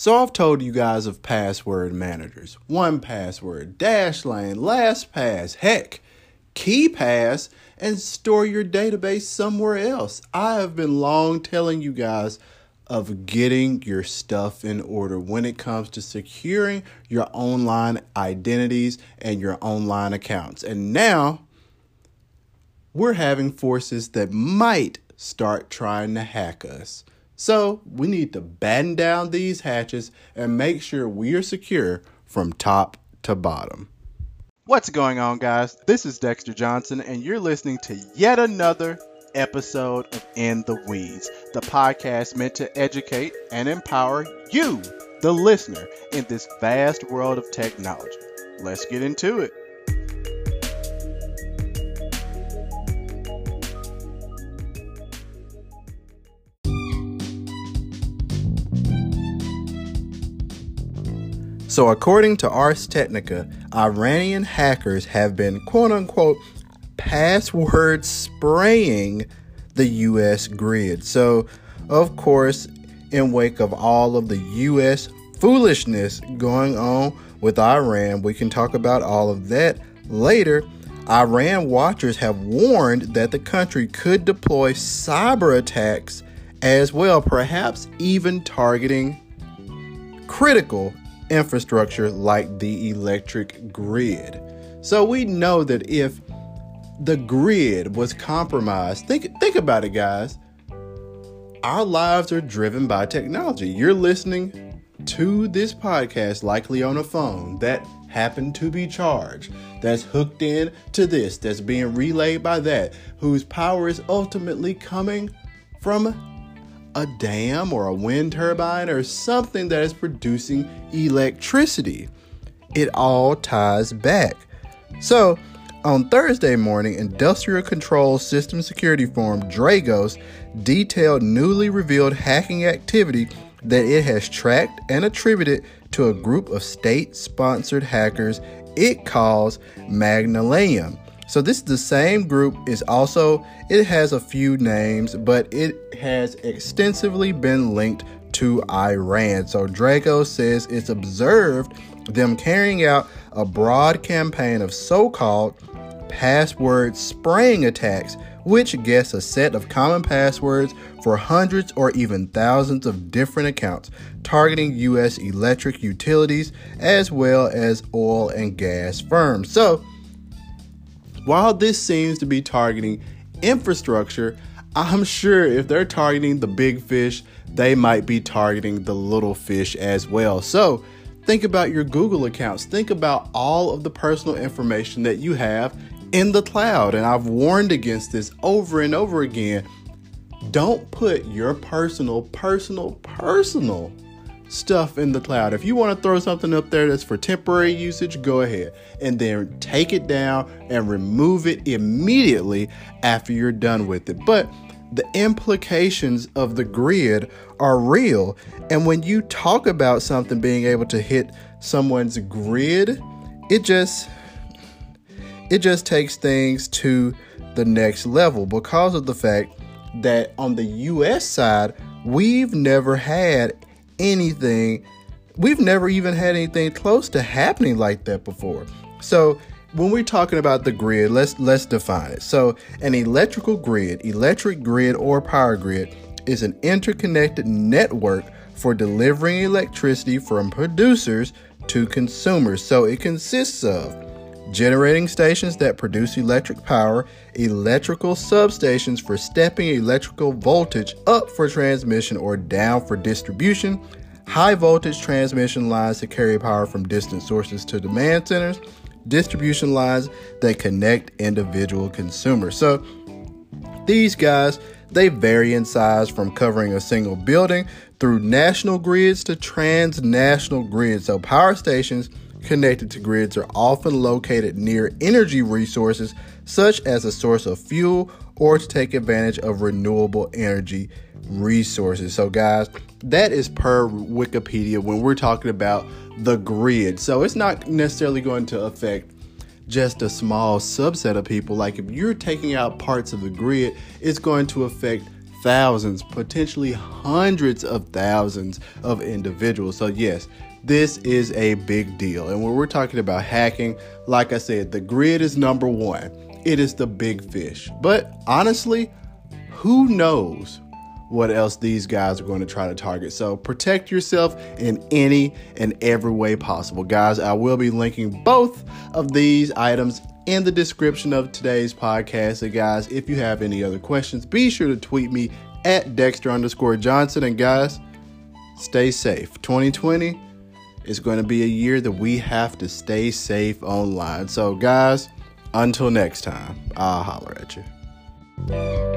So I've told you guys of password managers, 1Password, Dashlane, LastPass, heck, KeePass, and store your database somewhere else. I have been long telling you guys of getting your stuff in order when it comes to securing your online identities and your online accounts. And now we're having forces that might start trying to hack us. So we need to batten down these hatches and make sure we are secure from top to bottom. What's going on, guys? This is Dexter Johnson, and you're listening to yet another episode of In the Weeds, the podcast meant to educate and empower you, the listener, in this vast world of technology. Let's get into it. So, according to Ars Technica, Iranian hackers have been quote unquote password spraying the US grid. So, of course, in wake of all of the US foolishness going on with Iran, we can talk about all of that later. Iran watchers have warned that the country could deploy cyber attacks as well, perhaps even targeting critical infrastructure like the electric grid. So we know that if the grid was compromised, think think about it guys. Our lives are driven by technology. You're listening to this podcast likely on a phone that happened to be charged, that's hooked in to this, that's being relayed by that, whose power is ultimately coming from a dam or a wind turbine or something that is producing electricity. It all ties back. So, on Thursday morning, Industrial Control System Security Forum Dragos detailed newly revealed hacking activity that it has tracked and attributed to a group of state sponsored hackers it calls Magnallium. So this is the same group is also it has a few names, but it has extensively been linked to Iran. So Dragos says it's observed them carrying out a broad campaign of so-called password spraying attacks, which guess a set of common passwords for hundreds or even thousands of different accounts, targeting U.S. electric utilities as well as oil and gas firms. So while this seems to be targeting infrastructure, I'm sure if they're targeting the big fish, they might be targeting the little fish as well. So, think about your Google accounts. Think about all of the personal information that you have in the cloud. And I've warned against this over and over again. Don't put your personal, personal, personal stuff in the cloud. If you want to throw something up there that's for temporary usage, go ahead and then take it down and remove it immediately after you're done with it. But the implications of the grid are real. And when you talk about something being able to hit someone's grid, it just it just takes things to the next level because of the fact that on the US side, we've never had anything. We've never even had anything close to happening like that before. So when we're talking about the grid, let's let's define it. So an electrical grid, electric grid or power grid is an interconnected network for delivering electricity from producers to consumers. So it consists of generating stations that produce electric power, electrical substations for stepping electrical voltage up for transmission or down for distribution, high voltage transmission lines to carry power from distant sources to demand centers, distribution lines that connect individual consumers. So these guys, they vary in size from covering a single building through national grids to transnational grids. So power stations connected to grids are often located near energy resources, such as a source of fuel or to take advantage of renewable energy resources. So, guys, that is per Wikipedia when we're talking about the grid. So, it's not necessarily going to affect just a small subset of people. Like, if you're taking out parts of the grid, it's going to affect thousands, potentially hundreds of thousands of individuals. So, yes, this is a big deal. And when we're talking about hacking, like I said, the grid is number one, it is the big fish. But honestly, who knows what else these guys are going to try to target. So protect yourself in any and every way possible. Guys, I will be linking both of these items in the description of today's podcast. So, guys, if you have any other questions, be sure to tweet me at Dexter underscore Johnson. And, guys, stay safe. 2020 is going to be a year that we have to stay safe online. So, guys, until next time, I'll holler at you.